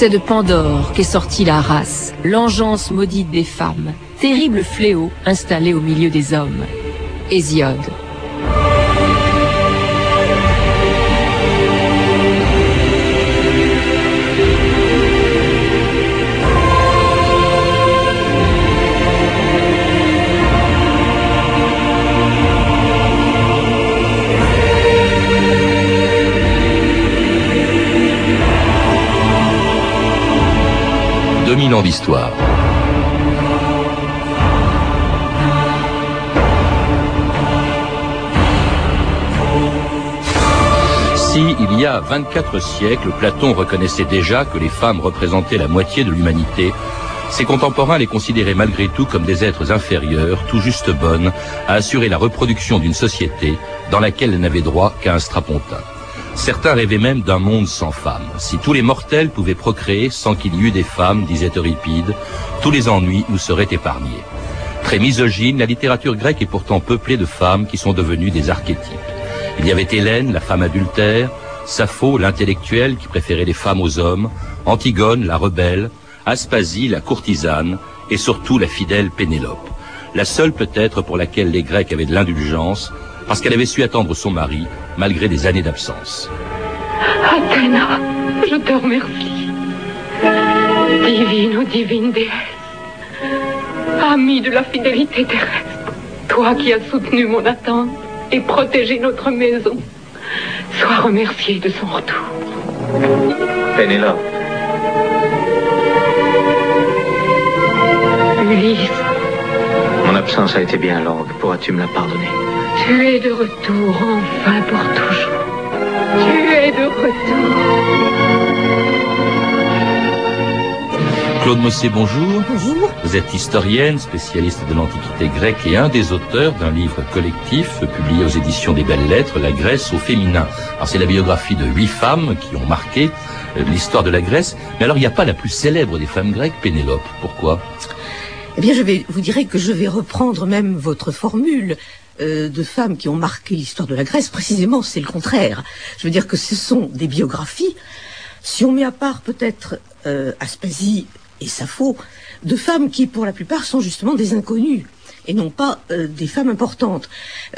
C'est de Pandore qu'est sortie la race, l'engeance maudite des femmes, terrible fléau installé au milieu des hommes. Hésiode. 2000 ans d'histoire. Si, il y a 24 siècles, Platon reconnaissait déjà que les femmes représentaient la moitié de l'humanité, ses contemporains les considéraient malgré tout comme des êtres inférieurs, tout juste bonnes, à assurer la reproduction d'une société dans laquelle elles n'avaient droit qu'à un strapontin. Certains rêvaient même d'un monde sans femmes. Si tous les mortels pouvaient procréer sans qu'il y eût des femmes, disait Euripide, tous les ennuis nous seraient épargnés. Très misogyne, la littérature grecque est pourtant peuplée de femmes qui sont devenues des archétypes. Il y avait Hélène, la femme adultère, Sappho, l'intellectuelle qui préférait les femmes aux hommes, Antigone, la rebelle, Aspasie, la courtisane, et surtout la fidèle Pénélope. La seule peut-être pour laquelle les Grecs avaient de l'indulgence, parce qu'elle avait su attendre son mari malgré des années d'absence. Athéna, je te remercie. Divine ou divine déesse, amie de la fidélité terrestre, toi qui as soutenu mon attente et protégé notre maison, sois remerciée de son retour. Pénélope. Ulysse, Mon absence a été bien longue. Pourras-tu me la pardonner? Tu es de retour enfin pour toujours. Tu es de retour. Claude Mossé, bonjour. Bonjour. Vous êtes historienne, spécialiste de l'Antiquité grecque et un des auteurs d'un livre collectif publié aux éditions des Belles Lettres, La Grèce au féminin. Alors c'est la biographie de huit femmes qui ont marqué euh, l'histoire de la Grèce. Mais alors il n'y a pas la plus célèbre des femmes grecques, Pénélope. Pourquoi? Eh bien, je vais vous dirais que je vais reprendre même votre formule euh, de femmes qui ont marqué l'histoire de la Grèce. Précisément, c'est le contraire. Je veux dire que ce sont des biographies. Si on met à part peut-être euh, Aspasie et Sappho, de femmes qui, pour la plupart, sont justement des inconnues et non pas euh, des femmes importantes.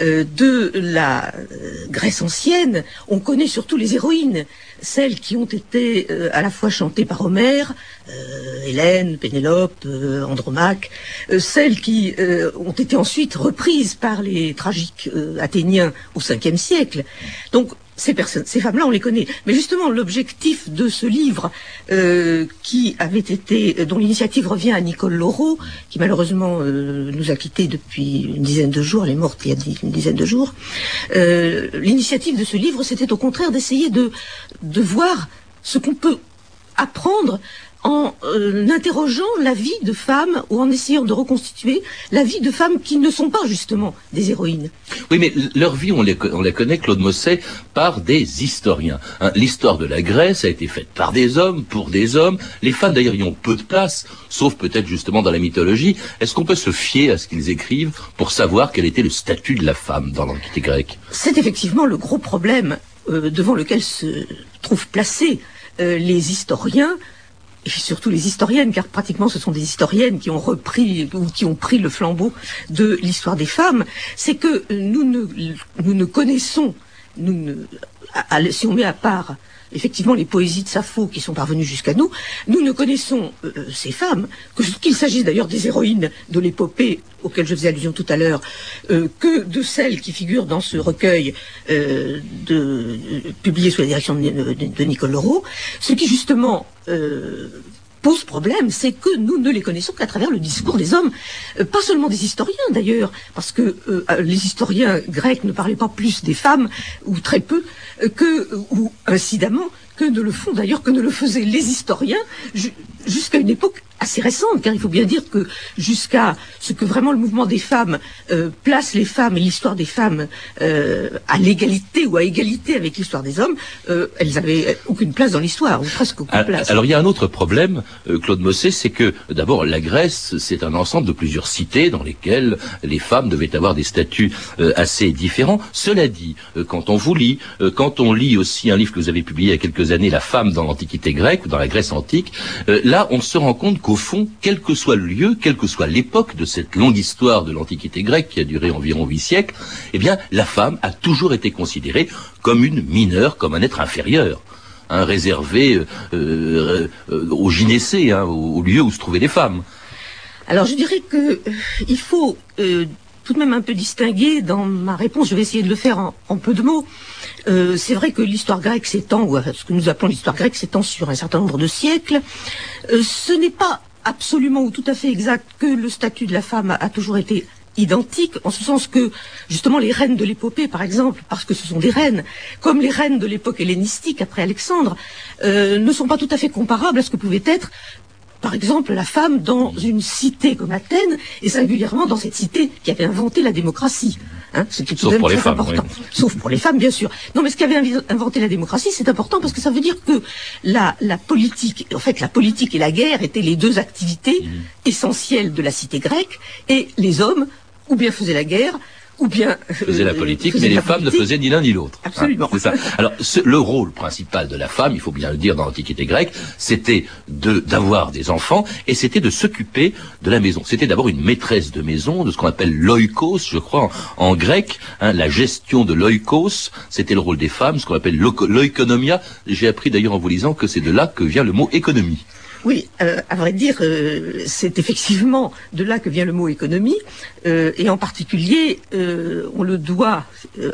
Euh, de la euh, Grèce ancienne, on connaît surtout les héroïnes, celles qui ont été euh, à la fois chantées par Homère, euh, Hélène, Pénélope, Andromaque, celles qui ont été ensuite reprises par les tragiques athéniens au 5e siècle. Donc ces personnes, ces femmes-là, on les connaît. Mais justement, l'objectif de ce livre, euh, qui avait été, dont l'initiative revient à Nicole Laureau, qui malheureusement euh, nous a quittés depuis une dizaine de jours, elle est morte il y a une dizaine de jours. Euh, l'initiative de ce livre, c'était au contraire d'essayer de, de voir ce qu'on peut apprendre en euh, interrogeant la vie de femmes ou en essayant de reconstituer la vie de femmes qui ne sont pas justement des héroïnes. Oui, mais leur vie, on les, on les connaît, Claude Mosset, par des historiens. hein. L'histoire de la Grèce a été faite par des hommes, pour des hommes. Les femmes, d'ailleurs, y ont peu de place, sauf peut-être justement dans la mythologie. Est-ce qu'on peut se fier à ce qu'ils écrivent pour savoir quel était le statut de la femme dans l'Antiquité grecque? C'est effectivement le gros problème euh, devant lequel se trouvent placés euh, les historiens et surtout les historiennes, car pratiquement ce sont des historiennes qui ont repris ou qui ont pris le flambeau de l'histoire des femmes, c'est que euh, nous ne, nous ne connaissons, nous ne, si on met à part effectivement les poésies de Sappho qui sont parvenues jusqu'à nous, nous ne connaissons euh, euh, ces femmes, qu'il s'agisse d'ailleurs des héroïnes de l'épopée auquel je faisais allusion tout à l'heure, euh, que de celles qui figurent dans ce recueil publié sous la direction de, de- Nicole Laureau, ce qui justement pose problème, c'est que nous ne les connaissons qu'à travers le discours des hommes, Euh, pas seulement des historiens d'ailleurs, parce que euh, euh, les historiens grecs ne parlaient pas plus des femmes, ou très peu, que, ou incidemment, que ne le font d'ailleurs, que ne le faisaient les historiens, ju- jusqu'à une époque assez récente, car il faut bien dire que jusqu'à ce que vraiment le mouvement des femmes euh, place les femmes et l'histoire des femmes euh, à l'égalité ou à égalité avec l'histoire des hommes, euh, elles avaient aucune place dans l'histoire, ou presque aucune Ah, place. Alors il y a un autre problème, euh, Claude Mossé, c'est que d'abord la Grèce, c'est un ensemble de plusieurs cités dans lesquelles les femmes devaient avoir des statuts euh, assez différents. Cela dit, euh, quand on vous lit, euh, quand on lit aussi un livre que vous avez publié il y a quelques années, La femme dans l'Antiquité grecque ou dans la Grèce antique, euh, là on se rend compte qu'au fond, quel que soit le lieu, quelle que soit l'époque de cette longue histoire de l'Antiquité grecque qui a duré environ huit siècles, eh bien la femme a toujours été considérée comme une mineure, comme un être inférieur hein, réservé euh, euh, euh, aux gynécées, hein, au, au lieu où se trouvaient les femmes. Alors je dirais que euh, il faut tout de même un peu distinguer dans ma réponse. Je vais essayer de le faire en, peu de mots. Euh, c'est vrai que l'histoire grecque s'étend, ou ce que nous appelons l'histoire grecque s'étend sur un certain nombre de siècles. Euh, ce n'est pas absolument ou tout à fait exact que le statut de la femme a, toujours été identique, en ce sens que justement les reines de l'épopée, par exemple, parce que ce sont des reines, comme les reines de l'époque hellénistique après Alexandre, euh, ne sont pas tout à fait comparables à ce que pouvait être par exemple, la femme dans une cité comme Athènes, et singulièrement dans cette cité qui avait inventé la démocratie. Hein, C'était tout Sauf même pour les très femmes, important. oui. Sauf pour les femmes, bien sûr. Non, mais ce qui avait inventé la démocratie, c'est important parce que ça veut dire que la, la politique, en fait, la politique et la guerre étaient les deux activités essentielles de la cité grecque, et les hommes, ou bien faisaient la guerre, ou bien Faisaient la euh, politique, mais les femmes ne faisaient ni l'un ni l'autre. hein. Absolument. c'est ça. Alors, ce- le rôle principal de la femme, il faut bien le dire dans l'Antiquité grecque, c'était de d'avoir des enfants et c'était de s'occuper de la maison. C'était d'abord une maîtresse de maison, de ce qu'on appelle l'oikos, je crois, en, en grec. hein, la gestion de l'oikos, c'était le rôle des femmes, ce qu'on appelle l'oikonomia. J'ai appris d'ailleurs en vous lisant que c'est de là que vient le mot économie. Oui, euh, à vrai dire, euh, c'est effectivement de là que vient le mot économie, euh, et en particulier, on le doit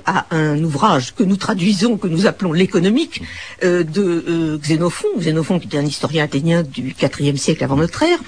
à un ouvrage que nous traduisons, que nous appelons l'économique, de Xénophon, Xénophon qui était un historien athénien du IVe siècle avant notre ère,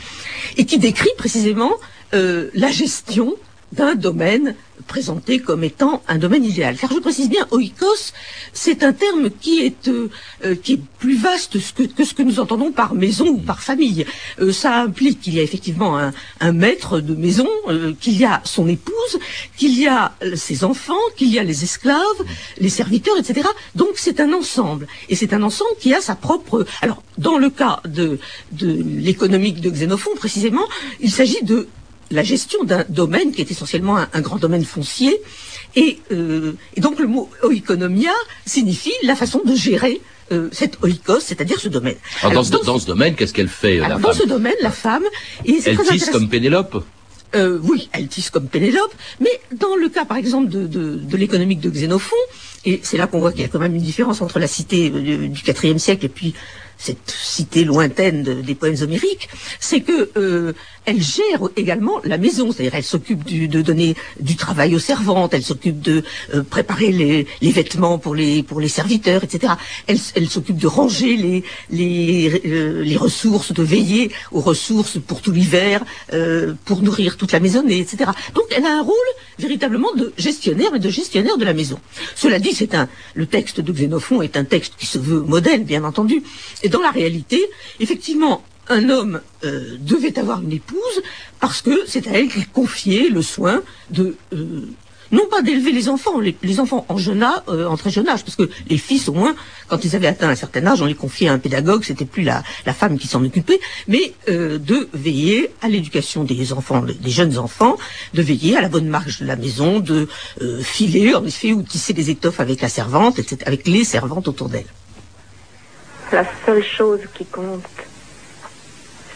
et qui décrit précisément la gestion d'un domaine présenté comme étant un domaine idéal. Car je précise bien, oikos, c'est un terme qui est, euh, euh, qui est plus vaste que, que ce que nous entendons par maison ou par famille. Euh, ça implique qu'il y a effectivement un, un maître de maison, euh, qu'il y a son épouse, qu'il y a euh, ses enfants, qu'il y a les esclaves, les serviteurs, etc. Donc c'est un ensemble. Et c'est un ensemble qui a sa propre... Alors, dans le cas de, de l'économique de Xénophon, précisément, il s'agit de la gestion d'un domaine qui est essentiellement un, un grand domaine foncier. Et, euh, et donc le mot oikonomia signifie la façon de gérer euh, cette oikos, c'est-à-dire ce domaine. Alors, Alors, dans, ce, dans ce domaine, qu'est-ce qu'elle fait, alors, la dans femme ce domaine, la femme, et Elle tisse comme Pénélope Euh, oui, elle tisse comme Pénélope, mais dans le cas, par exemple, de, de, de l'économique de Xénophon, et c'est là qu'on voit qu'il y a quand même une différence entre la cité euh, du du IVe siècle et puis cette cité lointaine de- des poèmes homériques, c'est que euh, elle gère également la maison, c'est-à-dire elle s'occupe de donner du travail aux servantes, elle s'occupe de euh, préparer les, vêtements pour les pour les serviteurs, etc. Elle, s'occupe de ranger les les euh, les ressources, de veiller aux ressources pour tout l'hiver, pour nourrir toute la maisonnée, etc. Donc elle a un rôle véritablement de gestionnaire et de gestionnaire de la maison. Cela dit, c'est un le texte de Xénophon est un texte qui se veut modèle, bien entendu. Dans la réalité, effectivement, un homme euh, devait avoir une épouse parce que c'est à elle qu'il confiait le soin de euh, non pas d'élever les enfants, les, enfants en jeune âge, euh, en très jeune âge, parce que les fils au moins, quand ils avaient atteint un certain âge, on les confiait à un pédagogue, c'était plus la, la femme qui s'en occupait, mais de veiller à l'éducation des enfants, des jeunes enfants, de veiller à la bonne marche de la maison, de filer en effet ou tisser des étoffes avec la servante, avec les servantes autour d'elle. La seule chose qui compte,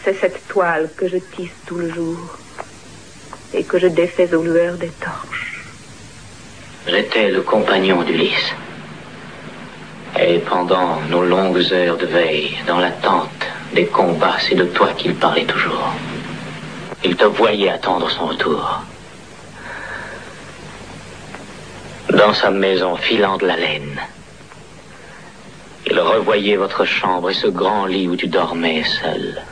c'est cette toile que je tisse tout le jour et que je défais aux lueurs des torches. J'étais le compagnon d'Ulysse. Et pendant nos longues heures de veille, dans l'attente des combats, c'est de toi qu'il parlait toujours. Il te voyait attendre son retour. Dans sa maison, filant de la laine. Il revoyait votre chambre et ce grand lit où tu dormais seul.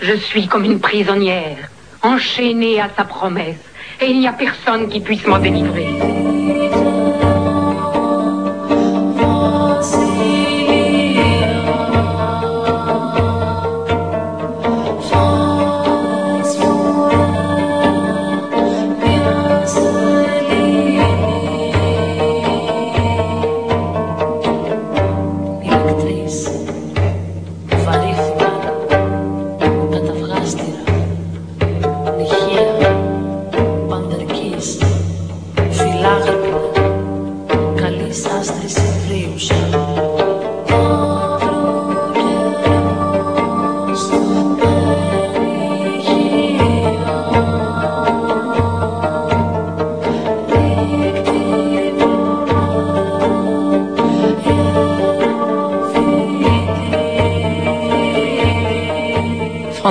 Je suis comme une prisonnière, enchaînée à sa promesse, et il n'y a personne qui puisse m'en délivrer.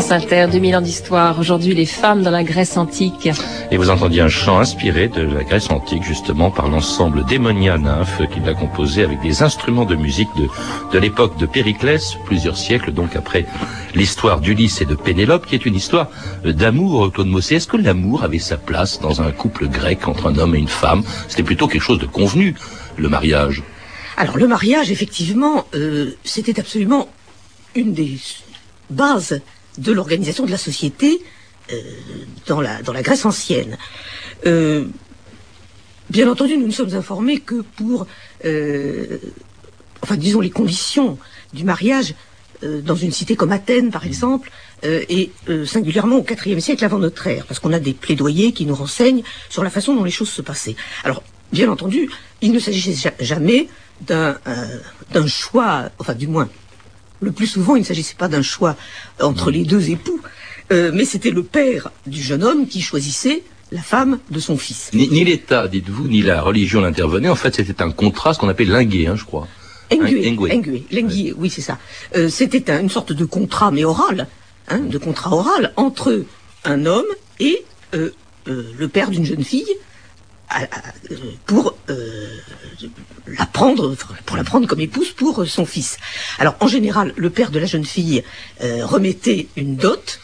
France Inter, 2000 ans d'histoire. Aujourd'hui, les femmes dans la Grèce antique. Et vous entendiez un chant inspiré de la Grèce antique, justement, par l'ensemble d'Hémonia Nymphe, qui l'a composé avec des instruments de musique de, de l'époque de Périclès, plusieurs siècles donc après l'histoire d'Ulysse et de Pénélope, qui est une histoire d'amour, Claude Mossé. Est-ce que l'amour avait sa place dans un couple grec entre un homme et une femme? C'était plutôt quelque chose de convenu, le mariage. Alors le mariage, effectivement, euh, c'était absolument une des bases de l'organisation de la société euh, dans, la, dans la Grèce ancienne. Euh, bien entendu, nous ne sommes informés que pour, euh, enfin disons, les conditions du mariage dans une cité comme Athènes, par exemple, et singulièrement au IVe siècle avant notre ère, parce qu'on a des plaidoyers qui nous renseignent sur la façon dont les choses se passaient. Alors, bien entendu, il ne s'agissait jamais d'un d'un choix, enfin du moins le plus souvent, il ne s'agissait pas d'un choix entre les deux époux, euh, mais c'était le père du jeune homme qui choisissait la femme de son fils. Ni, ni l'État, dites-vous, ni la religion n'intervenaient. En fait, c'était un contrat, ce qu'on appelle lingué, hein, je crois. Engué, Engué. engué, oui c'est ça. Euh, c'était un- une sorte de contrat, mais oral, hein, de contrat oral entre un homme et euh, le père d'une jeune fille pour euh, la prendre, pour la prendre comme épouse pour euh, son fils. Alors en général, le père de la jeune fille euh, remettait une dot.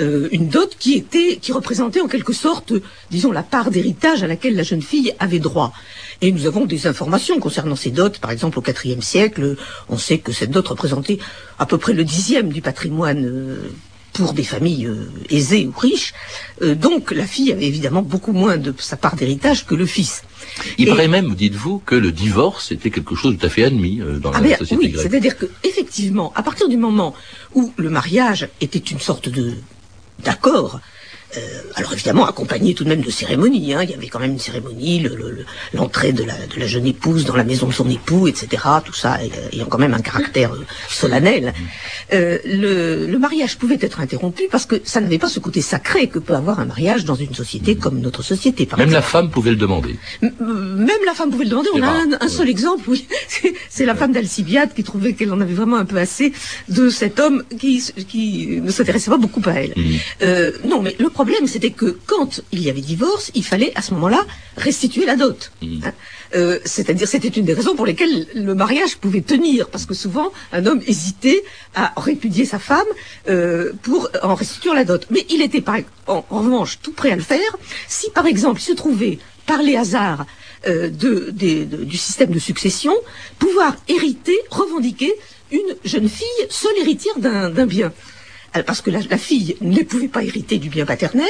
euh, une dot qui était, qui représentait en quelque sorte, disons, la part d'héritage à laquelle la jeune fille avait droit. Et nous avons des informations concernant ces dots. Par exemple, au IVe siècle, on sait que cette dot représentait à peu près le dixième du patrimoine euh, pour des familles euh, aisées ou riches. Euh, donc, la fille avait évidemment beaucoup moins de sa part d'héritage que le fils. Il Et- paraît même, dites-vous, que le divorce était quelque chose de tout à fait admis euh, dans Ah la ben, société oui, grecque. c'est-à-dire que effectivement, à partir du moment où le mariage était une sorte de d'accord, euh, alors évidemment accompagné tout de même de cérémonies, hein, il y avait quand même une cérémonie, le- le- le- l'entrée de, la, de la jeune épouse dans la maison de son époux, etc. Tout ça ay- ayant quand même un caractère euh, solennel. Euh, le, le mariage pouvait être interrompu parce que ça n'avait pas ce côté sacré que peut avoir un mariage dans une société comme notre société. Par Même la femme pouvait le demander. M- euh, Même la femme pouvait le demander. On C'est a rare, un, un seul exemple, oui. C'est- la femme d'Alcibiade qui trouvait qu'elle en avait vraiment un peu assez de cet homme qui, qui ne s'intéressait pas beaucoup à elle. Mhm. Euh, non, mais le problème, c'était que quand il y avait divorce, il fallait à ce moment-là restituer la dot. Mhm. Hein. Euh, C'est-à-dire, c'était une des raisons pour lesquelles le mariage pouvait tenir, parce que souvent, un homme hésitait à répudier sa femme euh, pour en restituer la dot. Mais il était, par, en, en revanche, tout prêt à le faire si, par exemple, il se trouvait, par les hasards euh, de, des- de- du système de succession, pouvoir hériter, revendiquer une jeune fille seule héritière d'un d'un bien. Euh, Parce que la, fille ne pouvait pas hériter du bien paternel,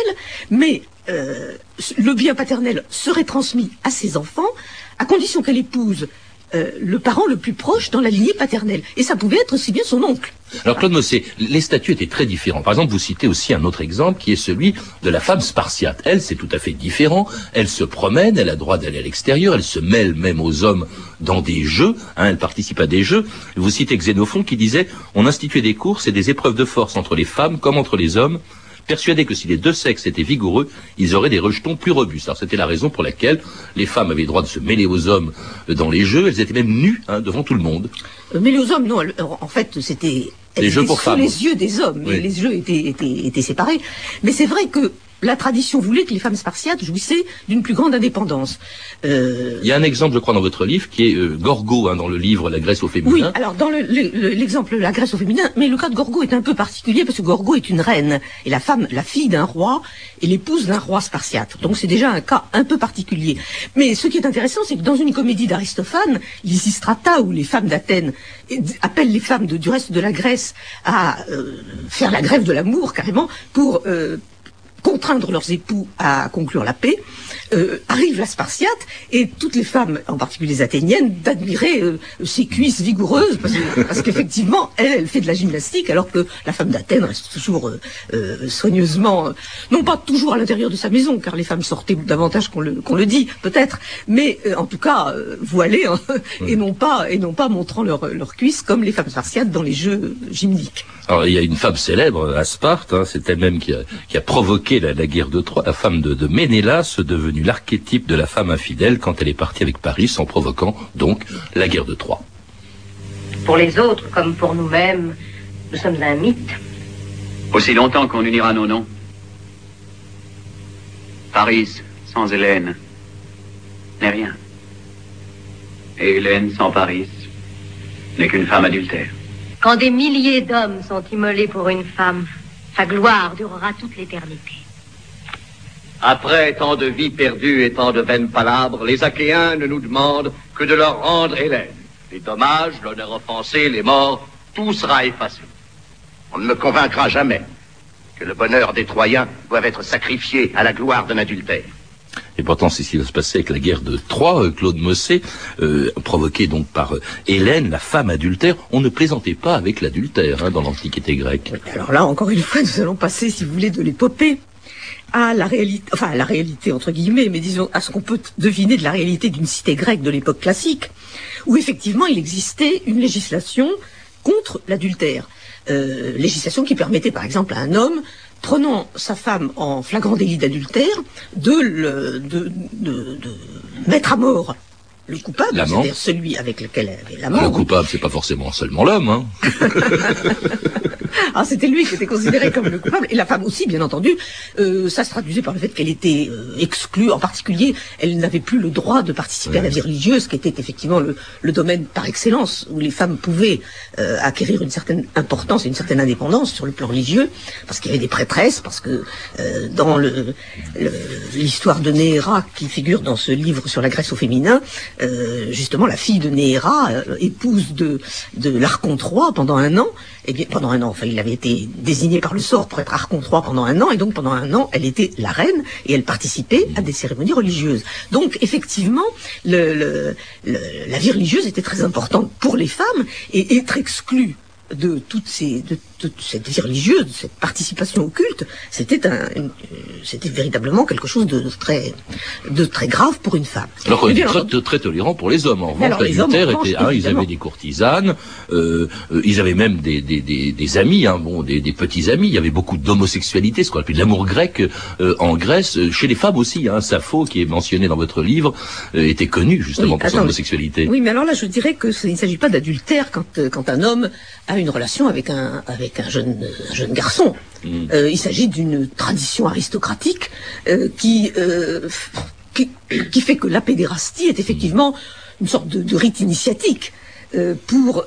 mais euh, le bien paternel serait transmis à ses enfants, à condition qu'elle épouse euh, le parent le plus proche dans la lignée paternelle. Et ça pouvait être aussi bien son oncle. Alors Claude Mossé, les statuts étaient très différents. Par exemple, vous citez aussi un autre exemple qui est celui de la femme spartiate. Elle, c'est tout à fait différent. Elle se promène, elle a droit d'aller à l'extérieur, elle se mêle même aux hommes dans des jeux. hein, elle participe à des jeux. Vous citez Xénophon qui disait on instituait des courses et des épreuves de force entre les femmes comme entre les hommes persuadés que si les deux sexes étaient vigoureux, ils auraient des rejetons plus robustes. Alors c'était la raison pour laquelle les femmes avaient le droit de se mêler aux hommes dans les jeux. Elles étaient même nues hein, devant tout le monde. Euh, Mais les hommes, non, en fait, c'était Des jeux pour sous femmes. les yeux des hommes, Oui. les jeux étaient, étaient, étaient séparés. Mais c'est vrai que la tradition voulait que les femmes spartiates jouissaient d'une plus grande indépendance. Euh, Il y a un exemple, je crois, dans votre livre qui est euh, Gorgo, hein, dans le livre La Grèce au Oui, féminin. alors dans le- le- le- l'exemple de la Grèce au féminin, mais le cas de Gorgo est un peu particulier parce que Gorgo est une reine et la femme, la fille d'un roi et l'épouse d'un roi spartiate. Donc c'est déjà un cas un peu particulier. Mais ce qui est intéressant, c'est que dans une comédie d'Aristophane, Lysistrata, où les femmes d'Athènes appellent les femmes de- du reste de la Grèce à euh, faire la grève de l'amour carrément pour euh, contraindre leurs époux à conclure la paix, euh, arrive la Spartiate et toutes les femmes, en particulier les athéniennes, d'admirer euh, ses cuisses vigoureuses parce, qu'effectivement, elle, elle fait de la gymnastique alors que la femme d'Athènes reste toujours euh, soigneusement, non pas toujours à l'intérieur de sa maison, car les femmes sortaient davantage qu'on le, le dit peut-être, mais en tout cas voilées hein, et non pas et non pas montrant leurs leur cuisses comme les femmes spartiates dans les jeux gymniques. Alors il y a une femme célèbre à Sparte, hein, c'est elle-même qui a, qui a provoqué la, guerre de Troie, la femme de, de Ménélas, devenue l'archétype de la femme infidèle quand elle est partie avec Paris, en provoquant donc la guerre de Troie. Pour les autres, comme pour nous-mêmes, nous sommes un mythe. Aussi longtemps qu'on unira nos noms. Paris sans Hélène n'est rien. Et Hélène sans Paris n'est qu'une femme adultère. Quand des milliers d'hommes sont immolés pour une femme, sa gloire durera toute l'éternité. Après tant de vies perdues et tant de vaines palabres, les Achéens ne nous demandent que de leur rendre Hélène. Les dommages, l'honneur offensé, les morts, tout sera effacé. On ne me convaincra jamais que le bonheur des Troyens doit être sacrifié à la gloire d'un adultère. Et pourtant, c'est ce qui va se passer avec la guerre de Troie, euh, Claude Mossé, euh, provoquée donc par euh, Hélène, la femme adultère. On ne plaisantait pas avec l'adultère hein, dans l'Antiquité grecque. Alors là, encore une fois, nous allons passer, si vous voulez, de l'épopée à la réalité, enfin à la réalité entre guillemets, mais disons à ce qu'on peut deviner de la réalité d'une cité grecque de l'époque classique, où effectivement il existait une législation contre l'adultère. législation qui permettait par exemple à un homme prenant sa femme en flagrant délit d'adultère, de, de, de, mettre à mort le coupable, c'est-à-dire celui avec lequel elle avait l'amant. Le coupable, c'est pas forcément seulement l'homme. Hein. ah, c'était lui qui était considéré comme le coupable, et la femme aussi, bien entendu. Euh, ça se traduisait par le fait qu'elle était euh, exclue, en particulier, elle n'avait plus le droit de participer à la vie religieuse, qui était effectivement le, le, domaine par excellence où les femmes pouvaient euh, acquérir une certaine importance et une certaine indépendance sur le plan religieux, parce qu'il y avait des prêtresses, parce que euh, dans l'histoire de Néhéra qui figure dans ce livre sur la Grèce au féminin, euh, justement la fille de Néhéra, euh, épouse de, de l'Archon III pendant un an, et eh bien pendant un an, enfin il avait été désigné par le sort pour être Archon pendant un an, et donc pendant un an elle était la reine et elle participait à des cérémonies religieuses. Donc effectivement, la vie religieuse était très importante pour les femmes et être exclue de toutes ces, de toute cette vie religieuse, de cette participation au culte, c'était un, c'était véritablement quelque chose de, très, de très grave pour une femme. Alors qu'on était très, très, tolérant pour les hommes. En revanche, l'adultère était, hein, ils avaient des courtisanes, euh, euh, ils avaient même des, des, des, des amis, hein, bon, des, des, petits amis. Il y avait beaucoup d'homosexualité, ce qu'on appelle l'amour grec euh, en Grèce, chez les femmes aussi. Hein, Sappho, qui est mentionné dans votre livre, euh, était connu justement pour son homosexualité. Oui, mais alors là, je dirais que il ne s'agit pas d'adultère quand, quand un homme a une relation avec un, avec un jeune, jeune garçon. Mm. Euh, il s'agit d'une tradition aristocratique euh, qui, euh, qui, qui, fait que la pédérastie est effectivement une sorte de, de rite initiatique pour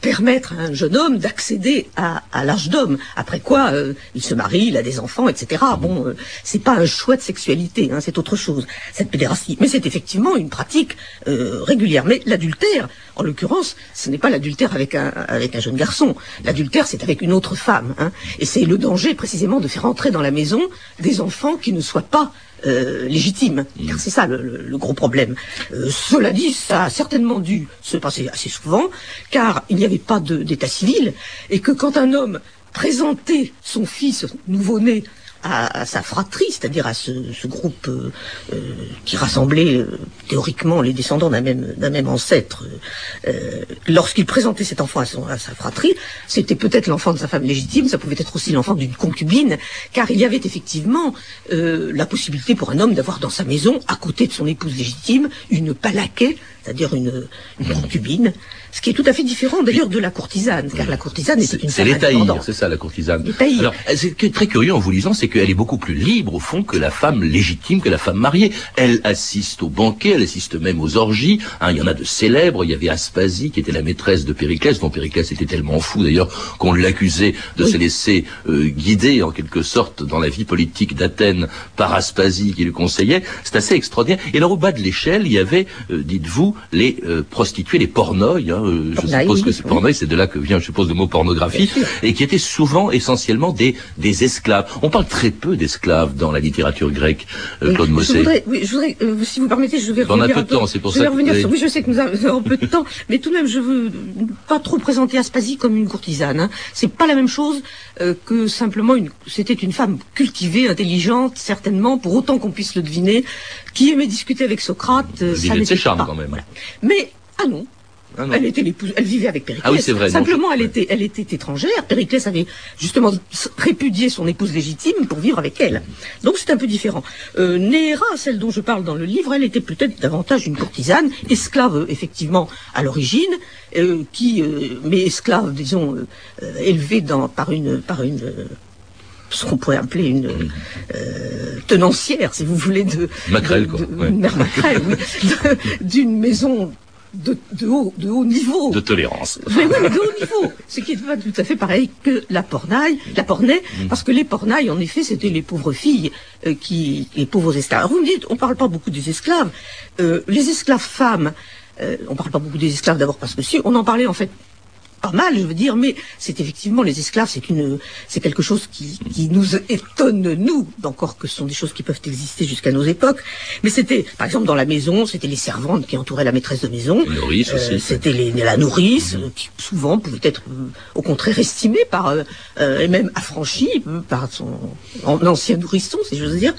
permettre à un jeune homme d'accéder à, à l'âge d'homme. Après quoi, euh, il se marie, il a des enfants, etc. Bon, euh, c'est pas un choix de sexualité, hein, c'est autre chose, cette pédérastie. Mais c'est effectivement une pratique euh, régulière. Mais l'adultère, en l'occurrence, ce n'est pas l'adultère avec un, avec un jeune garçon. L'adultère, c'est avec une autre femme. Hein. Et c'est le danger, précisément, de faire entrer dans la maison des enfants qui ne soient pas euh, légitime. Car c'est ça le, gros problème. Euh, cela dit, ça a certainement dû se passer assez souvent, car il n'y avait pas d'état civil, et que quand un homme présentait son fils nouveau-né à, sa fratrie, c'est-à-dire à ce, groupe euh, euh, qui rassemblait euh, théoriquement les descendants d'un même, ancêtre. Lorsqu'il présentait cet enfant à, à sa fratrie, c'était peut-être l'enfant de sa femme légitime, ça pouvait être aussi l'enfant d'une concubine, car il y avait effectivement la possibilité pour un homme d'avoir dans sa maison, à côté de son épouse légitime, une palaquée, c'est-à-dire une, une concubine, ce qui est tout à fait différent d'ailleurs de la courtisane, car la courtisane était une C'est l'étaïr, c'est ça la courtisane. Alors, ce qui est très curieux en vous lisant, c'est qu'elle est beaucoup plus libre au fond que la femme légitime, que la femme mariée. Elle assiste au banquet, elle assiste même aux orgies. Hein, il y en a de célèbres. Il y avait Aspasie qui était la maîtresse de Périclès, dont Périclès était tellement fou d'ailleurs qu'on l'accusait de se laisser euh, guider en quelque sorte dans la vie politique d'Athènes par Aspasie qui lui conseillait. C'est assez extraordinaire. Et alors au bas de l'échelle, il y avait, euh, dites-vous, les euh, prostituées, les pornoïs. Hein, euh, je suppose que c'est pornoïs, c'est de là que vient, je suppose, le mot pornographie, et qui étaient souvent, essentiellement, des, des esclaves. On parle très peu d'esclaves dans la littérature grecque, euh, Claude je Mossé. voudrais, oui, je voudrais, euh, si vous permettez, je vais On a revenir peu de temps, c'est pour je ça vais que- revenir sur- oui, je sais que nous avons peu de temps, mais tout de même, je veux pas trop présenter Aspasie comme une courtisane. Hein. C'est pas la même chose euh, que simplement une. C'était une femme cultivée, intelligente, certainement, pour autant qu'on puisse le deviner, qui aimait discuter avec Socrate. euh, Elle ça de n'était ses charmes, pas. quand même. Mais ah non. Ah non. Elle était l'épouse, elle vivait avec Périclès. Ah oui, c'est vrai, non, Simplement, je- elle était, elle était étrangère. Périclès avait justement répudié son épouse légitime pour vivre avec elle. Donc c'est un peu différent. Euh, Néra, celle dont je parle dans le livre, elle était peut-être davantage une courtisane, esclave euh, effectivement à l'origine, euh, qui, euh, mais esclave, disons, élevée dans, par une, par une. Ce qu'on pourrait appeler une euh, tenancière, si vous voulez, de Maquerelle, de- quoi, de- ouais. une mère maquerelle, oui, de- d'une maison de, de haut, de haut niveau. De tolérance. Mais oui, mais de haut niveau. Ce qui n'est pas tout à fait pareil que la pornaille, la pornaie, Mm. parce que les pornailles, en effet, c'était les pauvres filles, euh, qui, les pauvres esclaves. Alors, vous me dites, on parle pas beaucoup des esclaves. Euh, les esclaves femmes, euh, on parle pas beaucoup des esclaves d'abord parce que si, on en parlait en fait pas mal, je veux dire, mais c'est effectivement les esclaves, c'est une, c'est quelque chose qui, qui nous étonne nous, encore que ce sont des choses qui peuvent exister jusqu'à nos époques. Mais c'était, par exemple, dans la maison, c'était les servantes qui entouraient la maîtresse de maison. Les nourrices aussi. Mhm. C'était les, la nourrice, euh, qui souvent pouvait être, euh, au contraire, estimée par, euh, euh, et même affranchie euh, par son en- ancien nourrisson, si j'ose dire.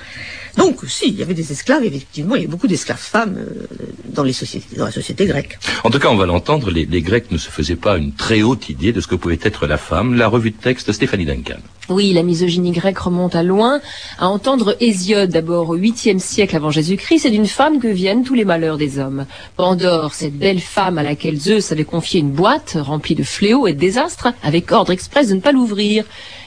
Donc, si, il y avait des esclaves, effectivement, il y avait beaucoup d'esclaves femmes euh, dans les sociétés, dans la société grecque. En tout cas, on va l'entendre, les, les Grecs ne se faisaient pas une très haute idée de ce que pouvait être la femme. La revue de texte, Stéphanie Duncan. Oui, la misogynie grecque remonte à loin. À entendre Hésiode, d'abord au 8e siècle avant Jésus-Christ, c'est d'une femme que viennent tous les malheurs des hommes. Pandore, cette belle femme à laquelle Zeus avait confié une boîte remplie de fléaux et de désastres, avec ordre express de ne pas l'ouvrir.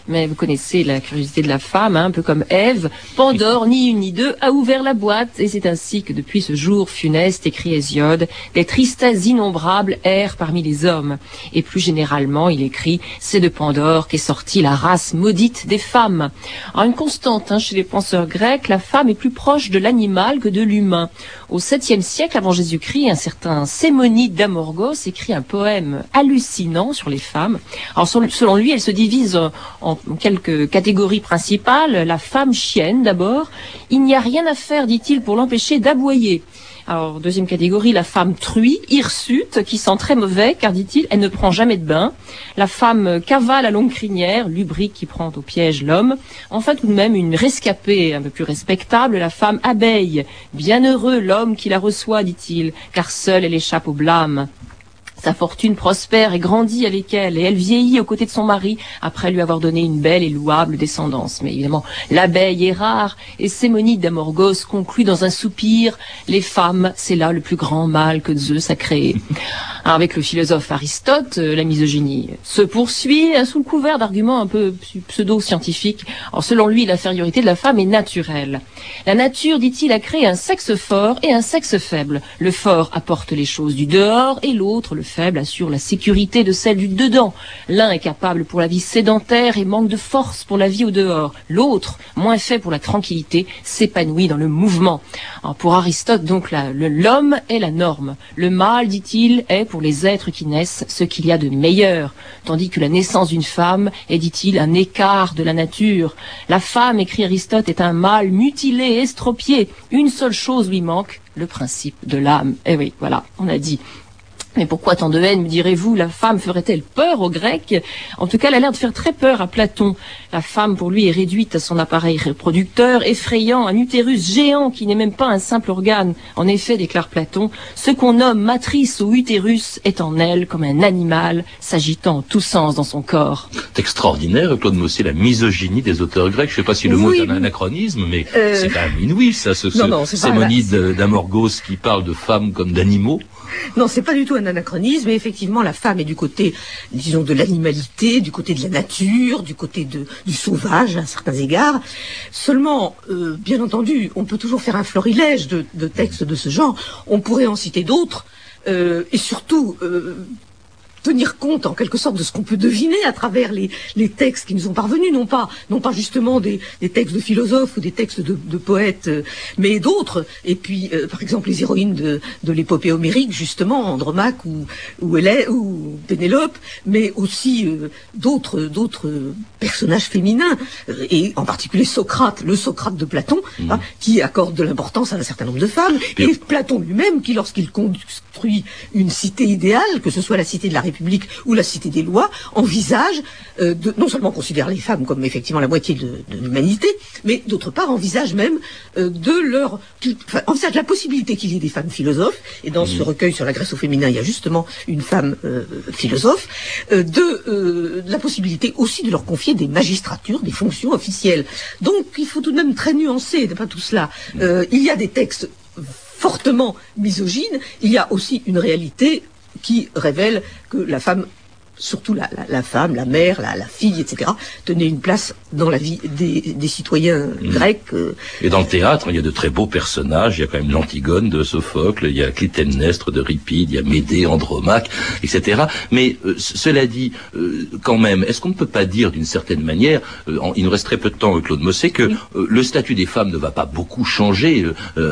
Mais vous connaissez la curiosité de la femme, hein, un peu comme Ève. Pandore, ni une ni deux, a ouvert la boîte, et c'est ainsi que depuis ce jour funeste, écrit Hésiode, des tristesses innombrables errent parmi les hommes. Et plus généralement, il écrit, c'est de Pandore qu'est sortie la race maudite des femmes. Alors une constante chez les penseurs grecs, la femme est plus proche de l'animal que de l'humain. Au 7e siècle avant Jésus-Christ, un certain Sémonide d'Amorgos écrit un poème hallucinant sur les femmes. Selon lui, elles se divisent en quelques catégories principales. La femme chienne d'abord. Il n'y a rien à faire, dit-il, pour l'empêcher d'aboyer. Alors, deuxième catégorie, la femme truie, hirsute, qui sent très mauvais, car dit-il, elle ne prend jamais de bain. La femme cavale à longue crinière, lubrique qui prend au piège l'homme. Enfin, tout de même, une rescapée un peu plus respectable, la femme abeille. Bienheureux l'homme qui la reçoit, dit-il, car seule elle échappe au blâme. Sa fortune prospère et grandit avec elle, et elle vieillit aux côtés de son mari après lui avoir donné une belle et louable descendance. Mais évidemment, l'abeille est rare, et Sémonide d'Amorgos conclut dans un soupir, les femmes, c'est là le plus grand mal que Zeus a créé. Alors, avec le philosophe Aristote, euh, la misogynie se poursuit hein, sous le couvert d'arguments un peu pseudo-scientifiques. Alors, selon lui, l'infériorité de la femme est naturelle. La nature, dit-il, a créé un sexe fort et un sexe faible. Le fort apporte les choses du dehors et l'autre, le faible, assure la sécurité de celle du dedans. L'un est capable pour la vie sédentaire et manque de force pour la vie au dehors. L'autre, moins fait pour la tranquillité, s'épanouit dans le mouvement. Pour Aristote, donc, l'homme est la norme. Le mâle, dit-il, est pour les êtres qui naissent ce qu'il y a de meilleur, tandis que la naissance d'une femme est, dit-il, un écart de la nature. La femme, écrit Aristote, est un mâle mutilé, estropié. Une seule chose lui manque, le principe de l'âme. Eh oui, voilà, on a dit. Mais pourquoi tant de haine, me direz-vous? La femme ferait-elle peur aux Grecs? En tout cas, elle a l'air de faire très peur à Platon. La femme, pour lui, est réduite à son appareil reproducteur, effrayant, un utérus géant qui n'est même pas un simple organe. En effet, déclare Platon, ce qu'on nomme matrice ou utérus est en elle comme un animal s'agitant en tous sens dans son corps. C'est extraordinaire, Claude Mossé, la misogynie des auteurs grecs. Je ne sais pas si le mot est un anachronisme, mais Euh, c'est quand même inouï, ça, ce, ce Non, non, c'est pas Sémonide d'Amorgos qui parle de femmes comme d'animaux. Non, c'est pas du tout un anachronisme, mais effectivement, la femme est du côté, disons, de l'animalité, du côté de la nature, du côté du sauvage, à certains égards. Seulement, euh, bien entendu, on peut toujours faire un florilège de, de textes de ce genre. On pourrait en citer d'autres, euh, et surtout, euh, tenir compte en quelque sorte de ce qu'on peut deviner à travers les, les textes qui nous sont parvenus, non pas, non pas justement des, des textes de philosophes ou des textes de, de poètes, euh, mais d'autres. Et puis, euh, par exemple, les héroïnes de, de l'épopée homérique, justement, Andromaque ou, ou, Hélène, ou Pénélope, mais aussi euh, d'autres, d'autres personnages féminins, et en particulier Socrate, le Socrate de Platon, hein, qui accorde de l'importance à un certain nombre de femmes, et Platon lui-même, qui lorsqu'il construit une cité idéale, que ce soit la cité de la République ou la cité des lois, envisage euh, de, non seulement considère les femmes comme effectivement la moitié de, de l'humanité, mais d'autre part envisage même euh, de leur, enfin, envisage la possibilité qu'il y ait des femmes philosophes. Et dans ce recueil sur la Grèce au féminin, il y a justement une femme euh, philosophe, de, de la possibilité aussi de leur confier des magistratures, des fonctions officielles. Donc il faut tout de même très nuancer, pas tout cela. Euh, il y a des textes fortement misogynes, il y a aussi une réalité qui révèle que la femme surtout la, la, la femme, la mère, la, la, fille, etc., tenait une place dans la vie des, des citoyens Mmh. grecs. euh, Et dans le théâtre, il y a de très beaux personnages. Il y a quand même l'Antigone de Sophocle, il y a Clytemnestre de Ripide, il y a Médée, Andromaque, etc. Mais euh, cela dit, euh, quand même, est-ce qu'on ne peut pas dire d'une certaine manière, euh, en- il nous reste très peu de temps, Claude Mossé, que le statut des femmes ne va pas beaucoup changer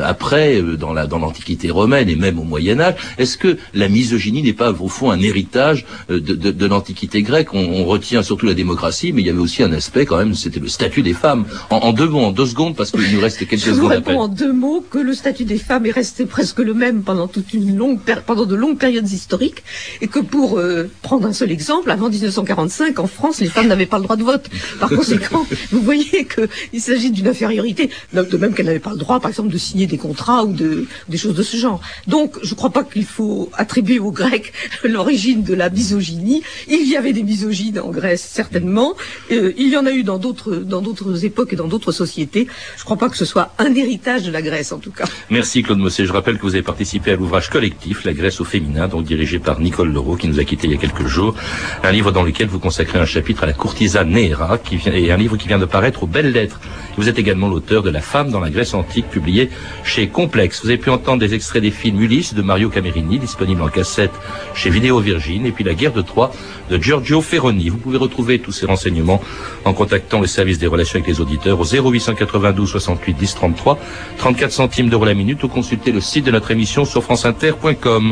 après, euh, dans la dans l'Antiquité romaine et même au Moyen Âge? Est-ce que la misogynie n'est pas au fond un héritage euh, de, de, de l'Antiquité grecque on, on retient surtout la démocratie, mais il y avait aussi un aspect quand même, c'était le statut des femmes. En, en deux mots, en deux secondes, parce qu'il nous reste quelques Je vous secondes en deux mots que le statut des femmes est resté presque le même pendant toute une longue pendant de longues périodes historiques et que pour euh, prendre un seul exemple, avant 1945 en France, les femmes n'avaient pas le droit de vote. Par conséquent, vous voyez que il s'agit d'une infériorité, de de même qu'elles n'avaient pas le droit, par exemple, de signer des contrats ou de des choses de ce genre. Donc, je ne crois pas qu'il faut attribuer aux Grecs l'origine de la misogynie. Il y avait des misogynes en Grèce certainement. Euh, il y en a eu dans d'autres dans d'autres époques et dans d'autres sociétés. Je ne crois pas que ce soit un héritage de la Grèce en tout cas. Merci Claude Mossé. Je rappelle que vous avez participé à l'ouvrage collectif La Grèce au féminin, donc dirigé par Nicole Leroux, qui nous a quittés il y a quelques jours. Un livre dans lequel vous consacrez un chapitre à la courtisane Néra, qui vient, et un livre qui vient de paraître aux Belles Lettres. Vous êtes également l'auteur de La femme dans la Grèce antique, publié chez Complexe. Vous avez pu entendre des extraits des films Ulysse de Mario Camerini, disponible en cassette chez Vidéo Virgin, et puis La guerre de Troie de Giorgio Ferroni. Vous pouvez retrouver tous ces renseignements en contactant le service des relations avec les auditeurs au 0892 68 10 33, 34 centimes d'euros la minute ou consulter le site de notre émission sur franceinter.com.